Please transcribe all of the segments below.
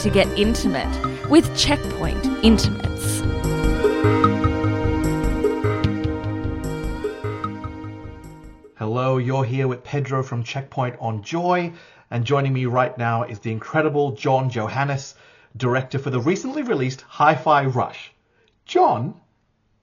to get intimate with Checkpoint Intimates. Hello, you're here with Pedro from Checkpoint on Joy, and joining me right now is the incredible John Johanas, director for the recently released Hi-Fi Rush. John,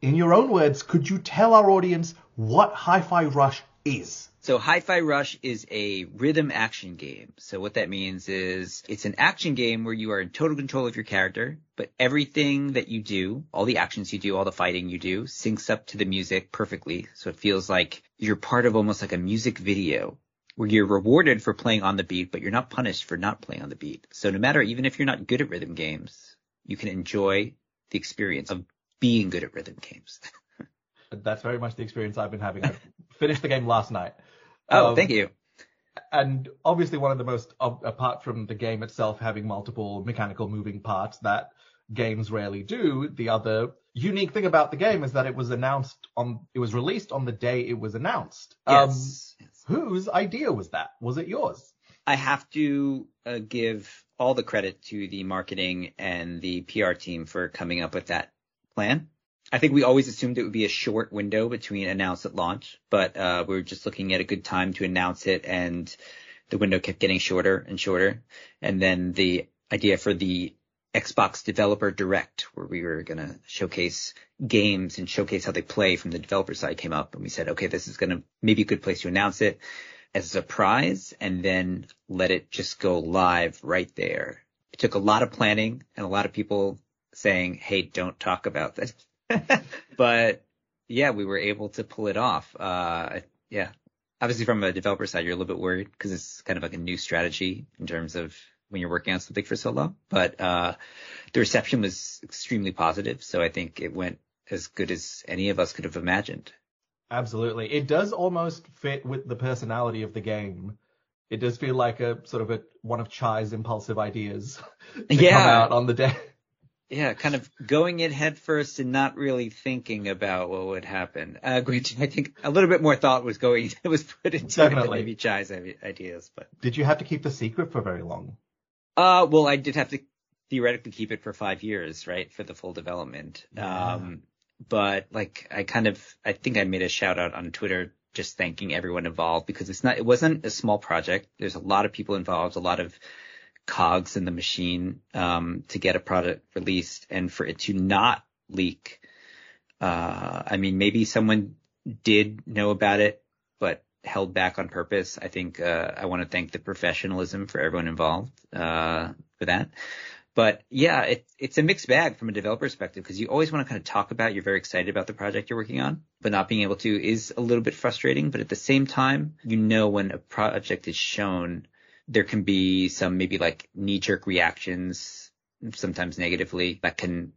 in your own words, could you tell our audience what Hi-Fi Rush is? So Hi-Fi Rush is a rhythm action game. So what that means is it's an action game where you are in total control of your character, but everything that you do, all the actions you do, all the fighting you do, syncs up to the music perfectly. So it feels like you're part of almost like a music video where you're rewarded for playing on the beat, but you're not punished for not playing on the beat. So no matter, even if you're not good at rhythm games, you can enjoy the experience of being good at rhythm games. That's very much the experience I've been having. I finished the game last night. Oh, um, thank you. And obviously one of the most, apart from the game itself having multiple mechanical moving parts that games rarely do, the other unique thing about the game is that it was announced on, it was released on the day it was announced. Yes. Um, yes. Whose idea was that? Was it yours? I have to uh, give all the credit to the marketing and the PR team for coming up with that plan. I think we always assumed it would be a short window between announce and launch, but uh, we were just looking at a good time to announce it, and the window kept getting shorter and shorter. And then the idea for the Xbox Developer Direct, where we were going to showcase games and showcase how they play from the developer side came up. And we said, okay, this is going to maybe a good place to announce it as a surprise and then let it just go live right there. It took a lot of planning and a lot of people saying, hey, don't talk about this but yeah, we were able to pull it off. Uh, yeah, obviously from a developer side, you're a little bit worried because it's kind of like a new strategy in terms of when you're working on something for so long. But uh, the reception was extremely positive, so I think it went as good as any of us could have imagined. Absolutely, it does almost fit with the personality of the game. It does feel like a sort of a one of Chai's impulsive ideas yeah. come out on the day yeah, kind of going in head first and not really thinking about what would happen. Uh, I think a little bit more thought was going, was put into Definitely. maybe Chai's ideas, but. Did you have to keep the secret for very long? Uh, well, I did have to theoretically keep it for five years, right, for the full development. Yeah. Um, but like, I kind of, I think I made a shout out on Twitter just thanking everyone involved because it's not, it wasn't a small project. There's a lot of people involved, a lot of cogs in the machine um, to get a product released and for it to not leak. Uh, I mean, maybe someone did know about it, but held back on purpose. I think uh, I want to thank the professionalism for everyone involved uh, for that. But yeah, it, it's a mixed bag from a developer perspective because you always want to kind of talk about, you're very excited about the project you're working on, but not being able to is a little bit frustrating. But at the same time, you know when a project is shown there can be some maybe like knee jerk reactions, sometimes negatively, that can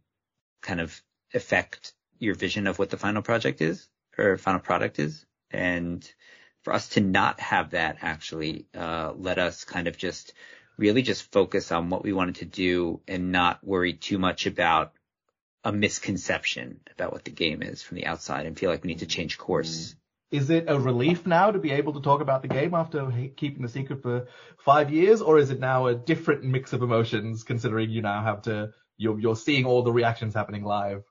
kind of affect your vision of what the final project is or final product is. And for us to not have that actually, uh, let us kind of just really just focus on what we wanted to do and not worry too much about a misconception about what the game is from the outside and feel like we need to change course is it a relief now to be able to talk about the game after keeping the secret for five years, or is it now a different mix of emotions considering you now have to you're you're seeing all the reactions happening live?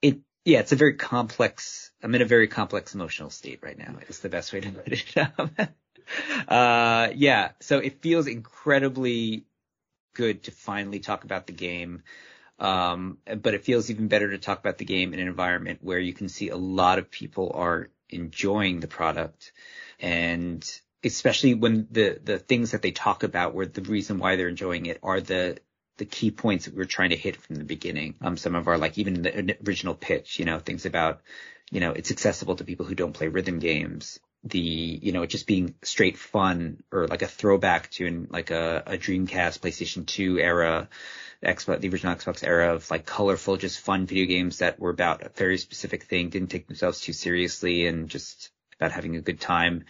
It yeah, it's a very complex. I'm in a very complex emotional state right now. It's the best way to put it. uh, yeah, so it feels incredibly good to finally talk about the game. Um, but it feels even better to talk about the game in an environment where you can see a lot of people are enjoying the product and especially when the the things that they talk about where the reason why they're enjoying it are the the key points that we're trying to hit from the beginning. Um, some of our like even the original pitch, you know, things about, you know, it's accessible to people who don't play rhythm games. The, you know, just being straight fun or like a throwback to in like a, a Dreamcast, PlayStation 2 era, Xbox, the original Xbox era of like colorful, just fun video games that were about a very specific thing, didn't take themselves too seriously and just about having a good time.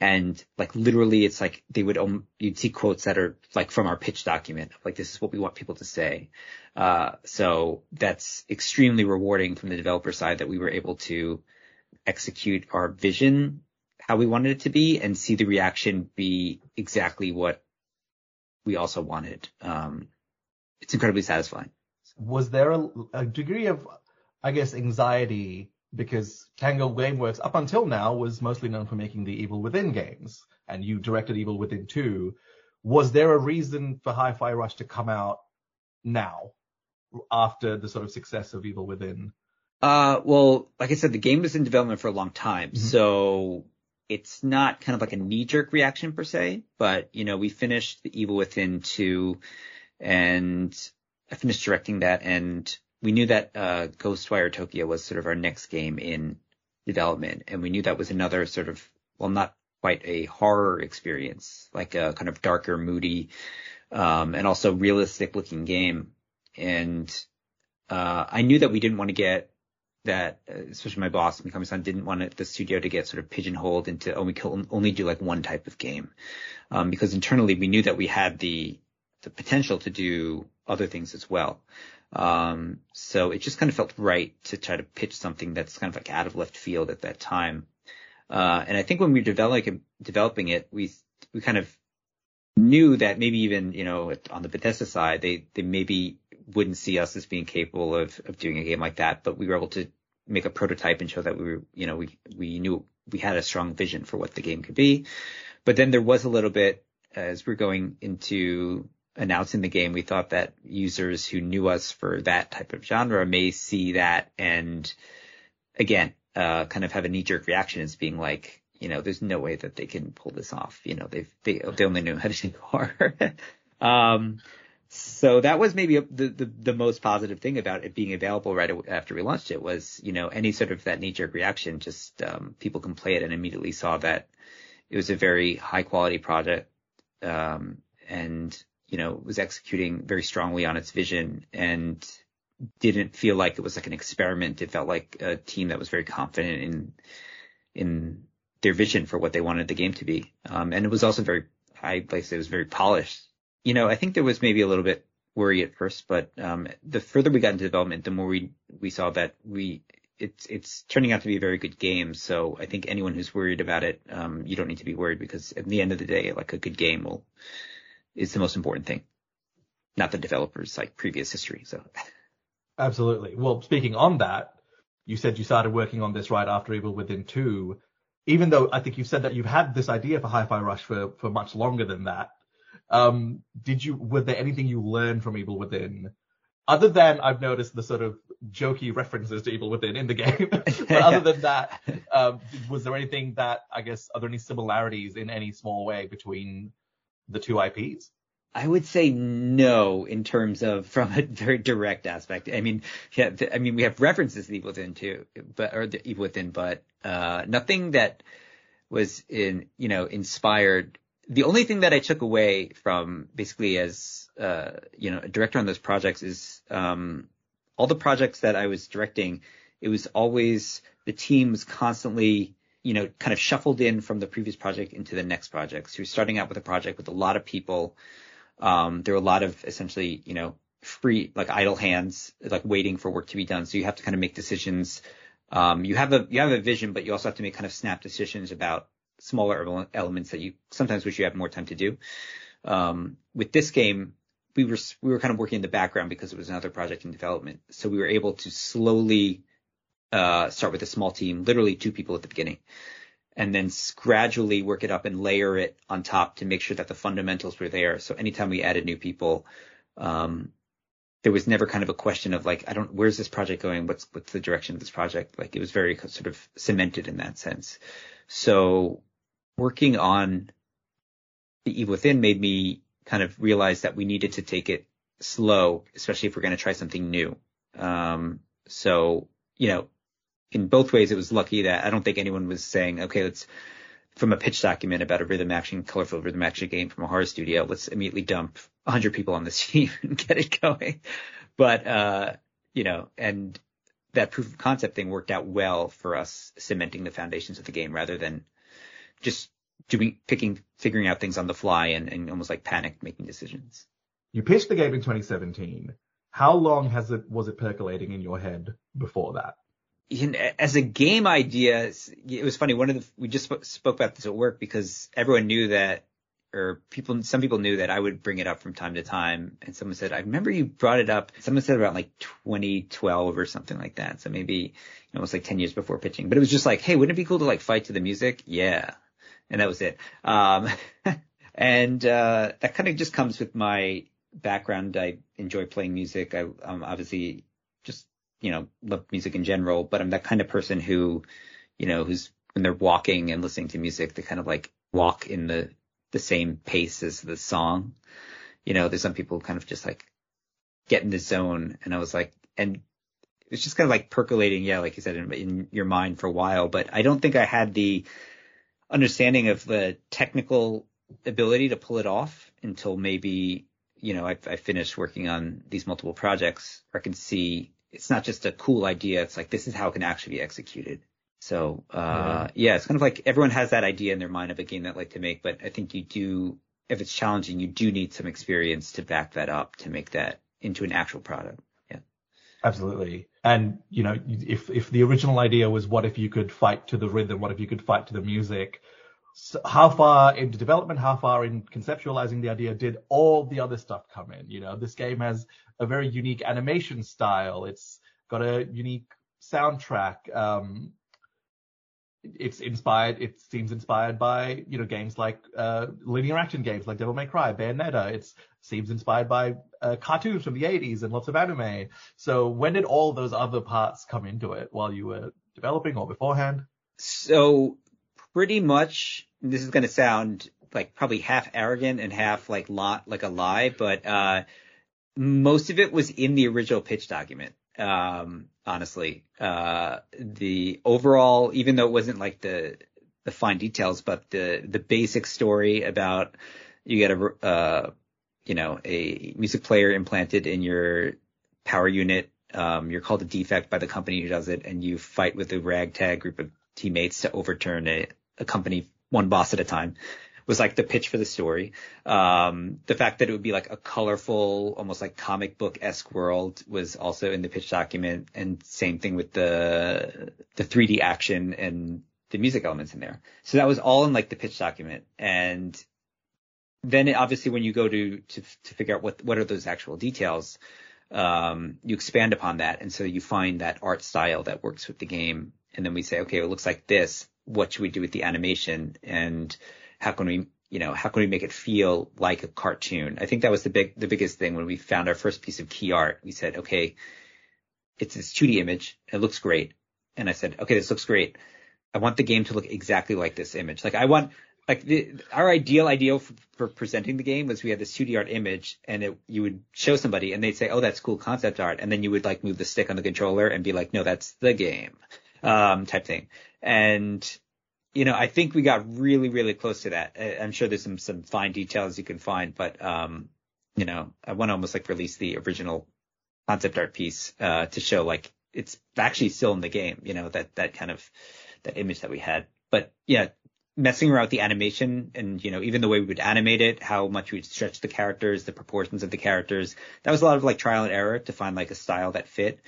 And like literally it's like they would, um, you'd see quotes that are like from our pitch document, like this is what we want people to say. Uh, so that's extremely rewarding from the developer side that we were able to execute our vision how we wanted it to be and see the reaction be exactly what we also wanted. Um, it's incredibly satisfying. Was there a, a degree of, I guess, anxiety because Tango Gameworks up until now was mostly known for making the Evil Within games, and you directed Evil Within 2. Was there a reason for Hi-Fi Rush to come out now, after the sort of success of Evil Within? Uh, well, like I said, the game was in development for a long time, mm-hmm. so it's not kind of like a knee-jerk reaction per se, but you know, we finished the Evil Within 2, and I finished directing that, and we knew that uh, Ghostwire Tokyo was sort of our next game in development, and we knew that was another sort of well, not quite a horror experience, like a kind of darker, moody, um, and also realistic looking game. And uh, I knew that we didn't want to get that, uh, especially my boss, Mikami-san, didn't want the studio to get sort of pigeonholed into, oh, can only do like one type of game. Um, because internally we knew that we had the, the potential to do other things as well. Um, so it just kind of felt right to try to pitch something that's kind of like out of left field at that time. Uh, and I think when we were developing, developing it, we, we kind of knew that maybe even, you know, on the Bethesda side, they, they maybe wouldn't see us as being capable of, of doing a game like that, but we were able to make a prototype and show that we were, you know, we, we knew we had a strong vision for what the game could be. But then there was a little bit as we're going into announcing the game, we thought that users who knew us for that type of genre may see that and again, uh, kind of have a knee jerk reaction as being like, you know, there's no way that they can pull this off. You know, they've, they, they only knew how to do horror. um, so that was maybe the, the, the most positive thing about it being available right after we launched it was, you know, any sort of that knee jerk reaction, just, um, people can play it and immediately saw that it was a very high quality project. Um, and you know, was executing very strongly on its vision and didn't feel like it was like an experiment. It felt like a team that was very confident in in their vision for what they wanted the game to be. Um, and it was also very, I place it was very polished. You know, I think there was maybe a little bit worry at first, but um, the further we got into development, the more we we saw that we it's it's turning out to be a very good game. So I think anyone who's worried about it, um, you don't need to be worried because at the end of the day, like a good game will is the most important thing, not the developer's like previous history. So. Absolutely. Well, speaking on that, you said you started working on this right after Evil Within 2. Even though I think you've said that you've had this idea for Hi-Fi Rush for, for much longer than that. Um, did you, was there anything you learned from Evil Within? Other than I've noticed the sort of jokey references to Evil Within in the game. but other than that, um, was there anything that, I guess, are there any similarities in any small way between the two IPs? I would say no in terms of from a very direct aspect. I mean, yeah, I mean we have references to Evil Within too, but or the Evil Within, but uh, nothing that was in you know inspired. The only thing that I took away from basically as uh, you know a director on those projects is um, all the projects that I was directing. It was always the team was constantly you know, kind of shuffled in from the previous project into the next project. So you're starting out with a project with a lot of people. Um, there are a lot of essentially, you know, free, like idle hands, like waiting for work to be done. So you have to kind of make decisions. Um, you have a, you have a vision, but you also have to make kind of snap decisions about smaller elements that you sometimes wish you had more time to do. Um, with this game, we were, we were kind of working in the background because it was another project in development. So we were able to slowly uh, start with a small team, literally two people at the beginning, and then gradually work it up and layer it on top to make sure that the fundamentals were there. So anytime we added new people, um, there was never kind of a question of like, I don't, where's this project going? What's, what's the direction of this project? Like it was very sort of cemented in that sense. So working on the Evil Within made me kind of realize that we needed to take it slow, especially if we're going to try something new. Um, so, you know, in both ways, it was lucky that I don't think anyone was saying, okay, let's from a pitch document about a rhythm action, colorful rhythm action game from a horror studio, let's immediately dump 100 people on this team and get it going. But, uh, you know, and that proof of concept thing worked out well for us cementing the foundations of the game rather than just doing, picking, figuring out things on the fly and, and almost like panic making decisions. You pitched the game in 2017. How long has it, was it percolating in your head before that? as a game idea, it was funny. One of the we just spoke about this at work because everyone knew that or people, some people knew that I would bring it up from time to time. And someone said, I remember you brought it up. Someone said about like 2012 or something like that. So maybe almost like 10 years before pitching, but it was just like, Hey, wouldn't it be cool to like fight to the music? Yeah. And that was it. Um, and, uh, that kind of just comes with my background. I enjoy playing music. I, um, obviously just, you know, love music in general, but I'm that kind of person who, you know, who's when they're walking and listening to music, they kind of like walk in the the same pace as the song. You know, there's some people kind of just like get in the zone, and I was like, and it's just kind of like percolating, yeah, like you said, in, in your mind for a while. But I don't think I had the understanding of the technical ability to pull it off until maybe you know I, I finished working on these multiple projects I can see it's not just a cool idea. It's like this is how it can actually be executed. So uh, yeah. yeah, it's kind of like everyone has that idea in their mind of a game they'd like to make, but I think you do, if it's challenging, you do need some experience to back that up to make that into an actual product. Yeah. Absolutely. And you know, if if the original idea was what if you could fight to the rhythm, what if you could fight to the music, so how far into development, how far in conceptualizing the idea did all the other stuff come in? You know, this game has a very unique animation style. It's got a unique soundtrack. Um, it's inspired. It seems inspired by you know games like uh, linear action games like Devil May Cry, Bayonetta. It seems inspired by uh, cartoons from the 80s and lots of anime. So when did all those other parts come into it while you were developing or beforehand? So pretty much, this is going to sound like probably half arrogant and half like lot like a lie, but uh, most of it was in the original pitch document um, honestly. Uh, the overall, even though it wasn't like the, the fine details, but the, the basic story about you get a, uh, you know, a music player implanted in your power unit. Um, you're called a defect by the company who does it and you fight with a ragtag group of teammates to overturn a, a company one boss at a time was like the pitch for the story. Um, the fact that it would be like a colorful, almost like comic book esque world was also in the pitch document, and same thing with the the 3D action and the music elements in there. So that was all in like the pitch document, and then it, obviously when you go to to to figure out what what are those actual details, um, you expand upon that, and so you find that art style that works with the game, and then we say, okay, it looks like this. What should we do with the animation? And how can we you know, how can we make it feel like a cartoon? I think that was the big, the biggest thing when we found our first piece of key art. We said, okay, it's this 2D image. It looks great. And I said, okay, this looks great. I want the game to look exactly like this image. Like I want, like the, our ideal ideal for, for, presenting the game was we had this 2D art image and it, you would show somebody and they'd say, oh, that's cool concept art. And then you would like move the stick on the controller and be like, no, that's the game, um, type thing. And you know, I think we got really, really close to that. I'm sure there's some some fine details you can find, but um, you know, I want to almost like release the original concept art piece uh, to show like it's actually still in the game. You know, that that kind of that image that we had. But yeah, messing around with the animation and you know even the way we would animate it, how much we'd stretch the characters, the proportions of the characters. That was a lot of like trial and error to find like a style that fit,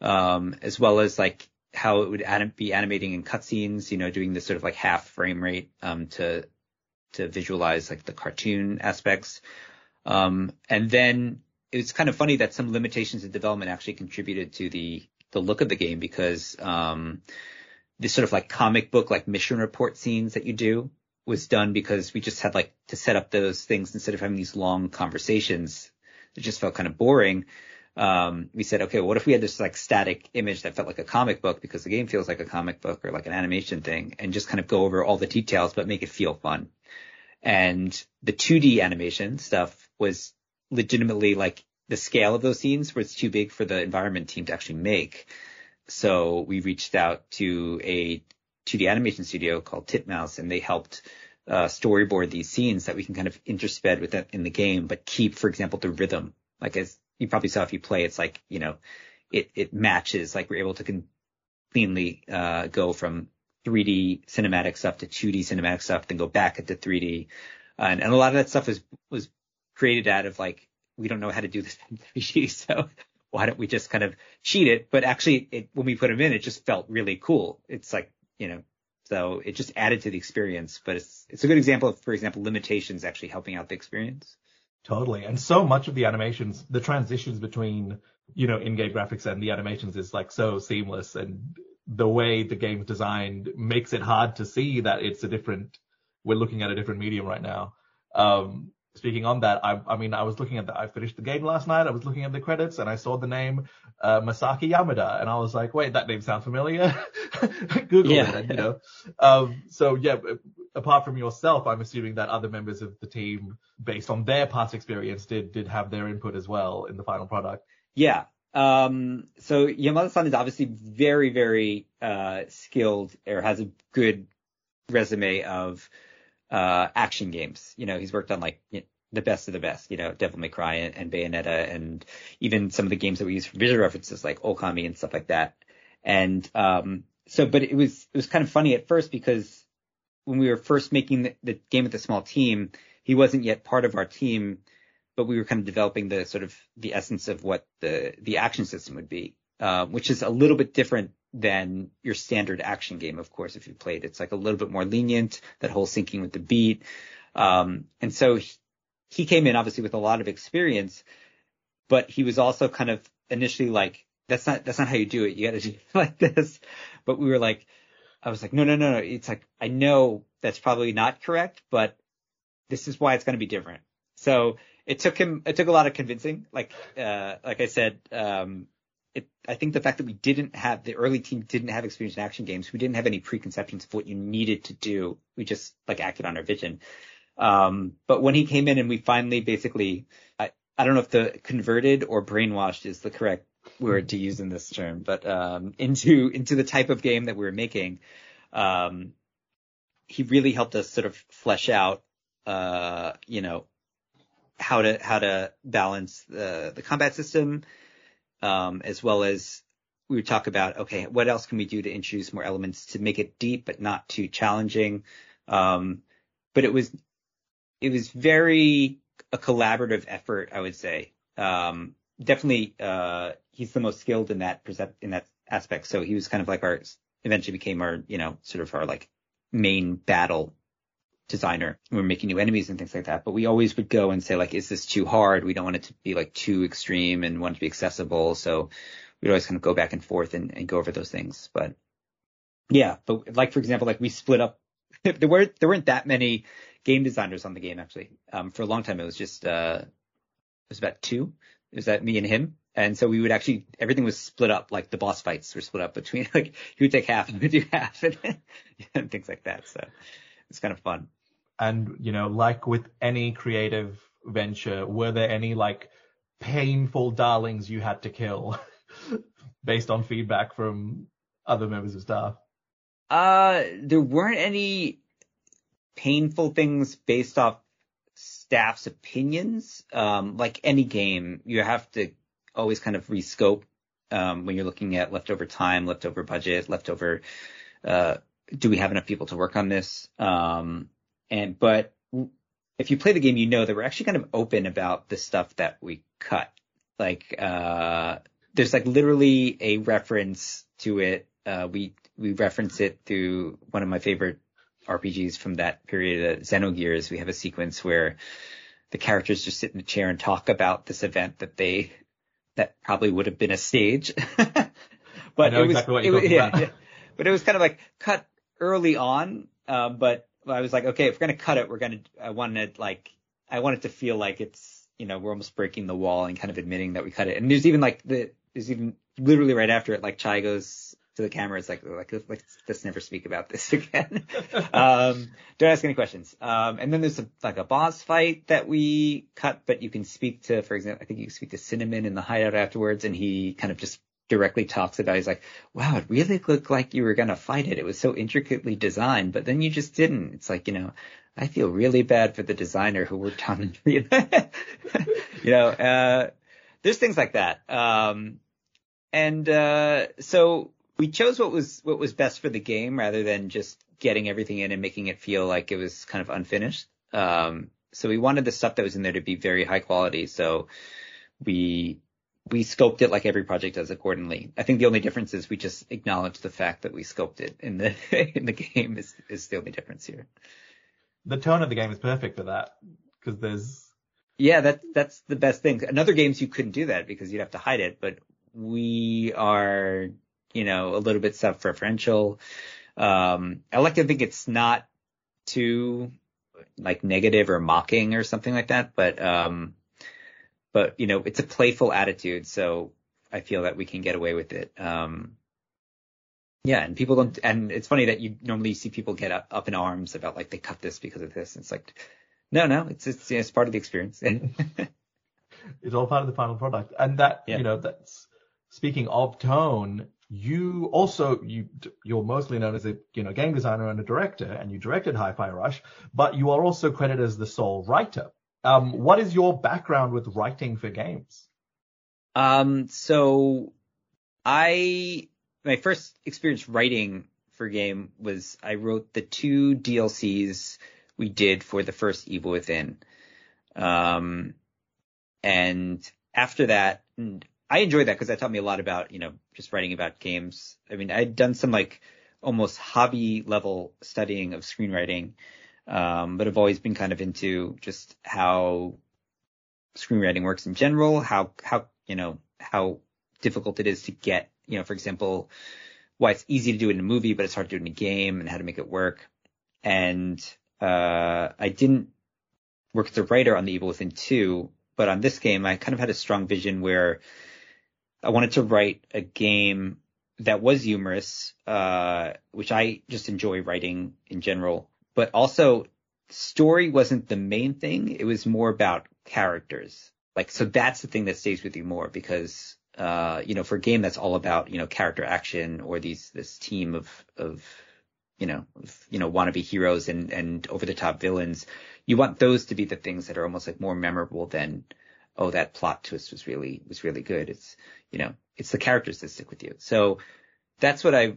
um, as well as like how it would anim- be animating in cutscenes, you know, doing this sort of like half frame rate um, to to visualize like the cartoon aspects. Um, and then it's kind of funny that some limitations in development actually contributed to the the look of the game because um, this sort of like comic book like mission report scenes that you do was done because we just had like to set up those things instead of having these long conversations. It just felt kind of boring um, we said, okay, what if we had this like static image that felt like a comic book because the game feels like a comic book or like an animation thing and just kind of go over all the details, but make it feel fun. And the 2D animation stuff was legitimately like the scale of those scenes was too big for the environment team to actually make. So we reached out to a 2D animation studio called Titmouse and they helped uh, storyboard these scenes that we can kind of intersped with it in the game, but keep, for example, the rhythm. Like as you probably saw if you play, it's like, you know, it, it matches, like we're able to con- cleanly, uh, go from 3D cinematic stuff to 2D cinematic stuff, then go back into 3D. Uh, and, and a lot of that stuff was, was created out of like, we don't know how to do this in 3D. So why don't we just kind of cheat it? But actually it, when we put them in, it just felt really cool. It's like, you know, So it just added to the experience, but it's, it's a good example of, for example, limitations actually helping out the experience. Totally. And so much of the animations, the transitions between, you know, in-game graphics and the animations is like so seamless and the way the game's designed makes it hard to see that it's a different, we're looking at a different medium right now. Um, speaking on that, I, I mean, I was looking at the, I finished the game last night. I was looking at the credits and I saw the name, uh, Masaki Yamada and I was like, wait, that name sounds familiar. Google yeah. it, and, you know. Um, so yeah, apart from yourself, I'm assuming that other members of the team, based on their past experience, did, did have their input as well in the final product. Yeah. Um, so Yamada-san is obviously very, very, uh, skilled or has a good resume of, uh, action games. You know, he's worked on like you know, the best of the best, you know, Devil May Cry and, and, Bayonetta and even some of the games that we use for visual references like Okami and stuff like that. And, um, so, but it was, it was kind of funny at first because when we were first making the, the game with a small team, he wasn't yet part of our team, but we were kind of developing the sort of the essence of what the, the action system would be, uh, which is a little bit different than your standard action game, of course, if you played. It's like a little bit more lenient, that whole syncing with the beat. Um, and so he, he came in obviously with a lot of experience, but he was also kind of initially like, that's not, that's not how you do it. You got to do it like this. But we were like, I was like, no, no, no, no. It's like, I know that's probably not correct, but this is why it's going to be different. So it took him, it took a lot of convincing. Like, uh, like I said, um, it, I think the fact that we didn't have the early team didn't have experience in action games, we didn't have any preconceptions of what you needed to do. We just like acted on our vision. Um, but when he came in and we finally basically, I, I don't know if the converted or brainwashed is the correct word to use in this term, but um, into into the type of game that we were making, um, he really helped us sort of flesh out, uh, you know, how to how to balance the the combat system um, as well as we would talk about, okay, what else can we do to introduce more elements to make it deep but not too challenging? Um, but it was, it was very a collaborative effort, I would say. Um, definitely, uh, he's the most skilled in that in that aspect. So he was kind of like our, eventually became our, you know, sort of our like main battle designer. We were making new enemies and things like that, but we always would go and say like, is this too hard? We don't want it to be like too extreme and want it to be accessible. So we'd always kind of go back and forth and, and go over those things. But yeah, but like for example, like we split up. there weren't there weren't that many game designers on the game actually. Um, for a long time it was just uh, it was about two. It was that me and him. And so we would actually, everything was split up, like the boss fights were split up between, like, he would take half and we would do half and, and things like that. So it's kind of fun. And, you know, like with any creative venture, were there any like painful darlings you had to kill based on feedback from other members of staff? Uh, there weren't any painful things based off staff's opinions. Um, like any game, you have to always kind of rescope, um, when you're looking at leftover time, leftover budget, leftover, uh, do we have enough people to work on this? Um, and but if you play the game, you know that we're actually kind of open about the stuff that we cut. Like uh, there's like literally a reference to it. Uh, we we reference it through one of my favorite RPGs from that period, uh, Xenogears. We have a sequence where the characters just sit in a chair and talk about this event that they that probably would have been a stage. but it was, exactly it, yeah, yeah, But it was kind of like cut early on, um, but I was like, okay, if we're gonna cut it, we're gonna. I wanted like I wanted to feel like it's you know we're almost breaking the wall and kind of admitting that we cut it. And there's even like the there's even literally right after it, like Chai goes to the camera. It's like like let's, let's never speak about this again. um, don't ask any questions. Um, and then there's a, like a boss fight that we cut, but you can speak to, for example, I think you can speak to Cinnamon in the hideout afterwards, and he kind of just directly talks about. He's like, wow, it really looked like you were to fight it. It was so intricately designed, but then you just didn't. It's like, you know, I feel really bad for the designer who worked on it. you know, uh, there's things like that. Um, and, uh, so we chose what was, what was best for the game rather than just getting everything in and making it feel like it was kind of unfinished. Um, so we wanted the stuff that was in there to be very high quality. So we we scoped it like every project does accordingly. I think the only difference is we just acknowledge the fact that we scoped it in the in the game is is the only difference here. The tone of the game is perfect for that because there's yeah, that that's the best thing. In other games you couldn't do that because you'd have to hide it, but we are, you know, a little bit self-referential. Um, I like to think it's not too like negative or mocking or something like that, but um, but you know, it's a playful attitude, so I feel that we can get away with it. Um, yeah, and people don't, and it's funny that you normally see people get up, up in arms about like they cut this because of this. It's like, no, no, it's it's, it's part of the experience. it's all part of the final product, and that yeah. you know that's speaking of tone. You also you you're mostly known as a you know game designer and a director, and you directed Hi-Fi Rush, but you are also credited as the sole writer. Um, what is your background with writing for games? Um, so I, my first experience writing for game was I wrote the two DLCs we did for the first Evil Within. Um, and after that, I enjoyed that because that taught me a lot about, you know, just writing about games. I mean, I'd done some like almost hobby level studying of screenwriting um, but I've always been kind of into just how screenwriting works in general, how how you know how difficult it is to get, you know, for example, why it's easy to do it in a movie, but it's hard to do it in a game, and how to make it work. And uh, I didn't work as a writer on The Evil Within 2, but on this game, I kind of had a strong vision where I wanted to write a game that was humorous, uh, which I just enjoy writing in general, but also story wasn't the main thing. It was more about characters. Like, so that's the thing that stays with you more because, uh, you know, for a game that's all about, you know, character action or these, this team of, of, you know, of, you know, wannabe heroes and, and over the top villains, you want those to be the things that are almost like more memorable than, oh, that plot twist was really, was really good. It's, you know, it's the characters that stick with you. So that's what I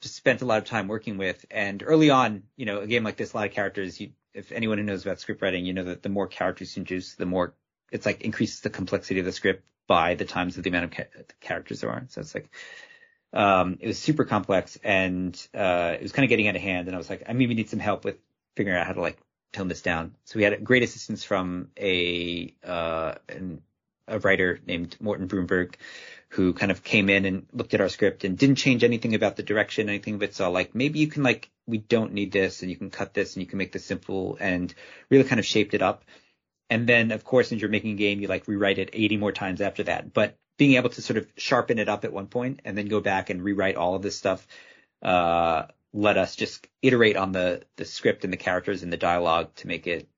just spent a lot of time working with. And early on, you know, a game like this, a lot of characters. You, if anyone who knows about script writing, you know that the more characters you introduce, the more it's like increases the complexity of the script by the times of the amount of ca- characters there are. So it's like, um, it was super complex and, uh, it was kind of getting out of hand. And I was like, I maybe need some help with figuring out how to like tone this down. So we had great assistance from a, uh, an, a writer named Morten Brunberg, who kind of came in and looked at our script and didn't change anything about the direction, anything of. So like maybe you can like we don't need this and you can cut this and you can make this simple and really kind of shaped it up. And then of course, since you're making a game, you like rewrite it 80 more times after that. But being able to sort of sharpen it up at one point and then go back and rewrite all of this stuff, uh, let us just iterate on the, the script and the characters and the dialogue to make it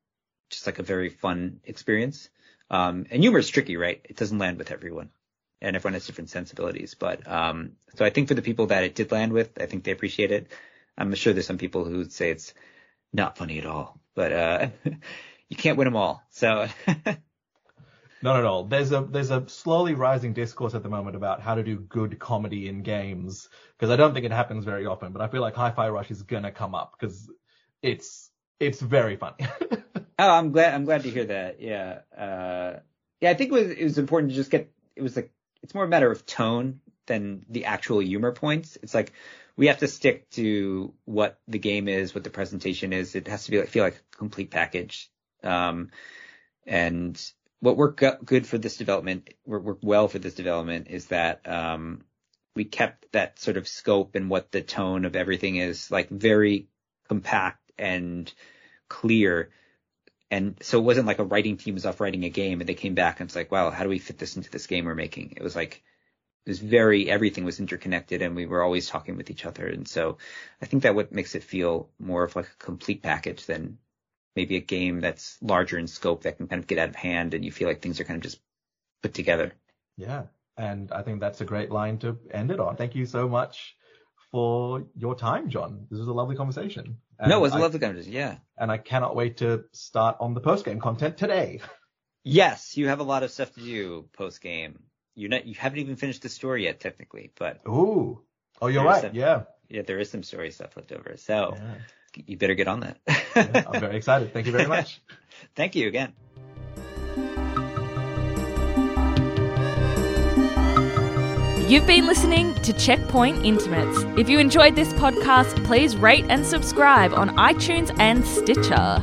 just like a very fun experience. Um, and humor is tricky, right? It doesn't land with everyone and everyone has different sensibilities. But um, so I think for the people that it did land with, I think they appreciate it. I'm sure there's some people who say it's not funny at all, but uh, you can't win them all. So. Not at all. There's a there's a slowly rising discourse at the moment about how to do good comedy in games because I don't think it happens very often, but I feel like Hi-Fi Rush is gonna come up because it's it's very funny. oh, I'm glad I'm glad to hear that. Yeah, uh, yeah. I think it was it was important to just get it was like it's more a matter of tone than the actual humor points. It's like we have to stick to what the game is, what the presentation is. It has to be like, feel like a complete package. Um, and what worked good for this development, worked well for this development is that, um, we kept that sort of scope and what the tone of everything is like very compact and clear and so it wasn't like a writing team was off writing a game and they came back and it's like, wow, how do we fit this into this game we're making? It was like, it was very, everything was interconnected and we were always talking with each other. And so I think that what makes it feel more of like a complete package than maybe a game that's larger in scope that can kind of get out of hand and you feel like things are kind of just put together. Yeah. And I think that's a great line to end it on. Thank you so much for your time, John. This was a lovely conversation. And no, it was a lovely conversation. Yeah. And I cannot wait to start on the post game content today. Yes, you have a lot of stuff to do post game. You not you haven't even finished the story yet, technically, but ooh, oh, you're right. Some, yeah, yeah, there is some story stuff left over, so yeah. You better get on that. yeah, I'm very excited. Thank you very much. Thank you again. You've been listening to Checkpoint Intimates. If you enjoyed this podcast, please rate and subscribe on iTunes and Stitcher.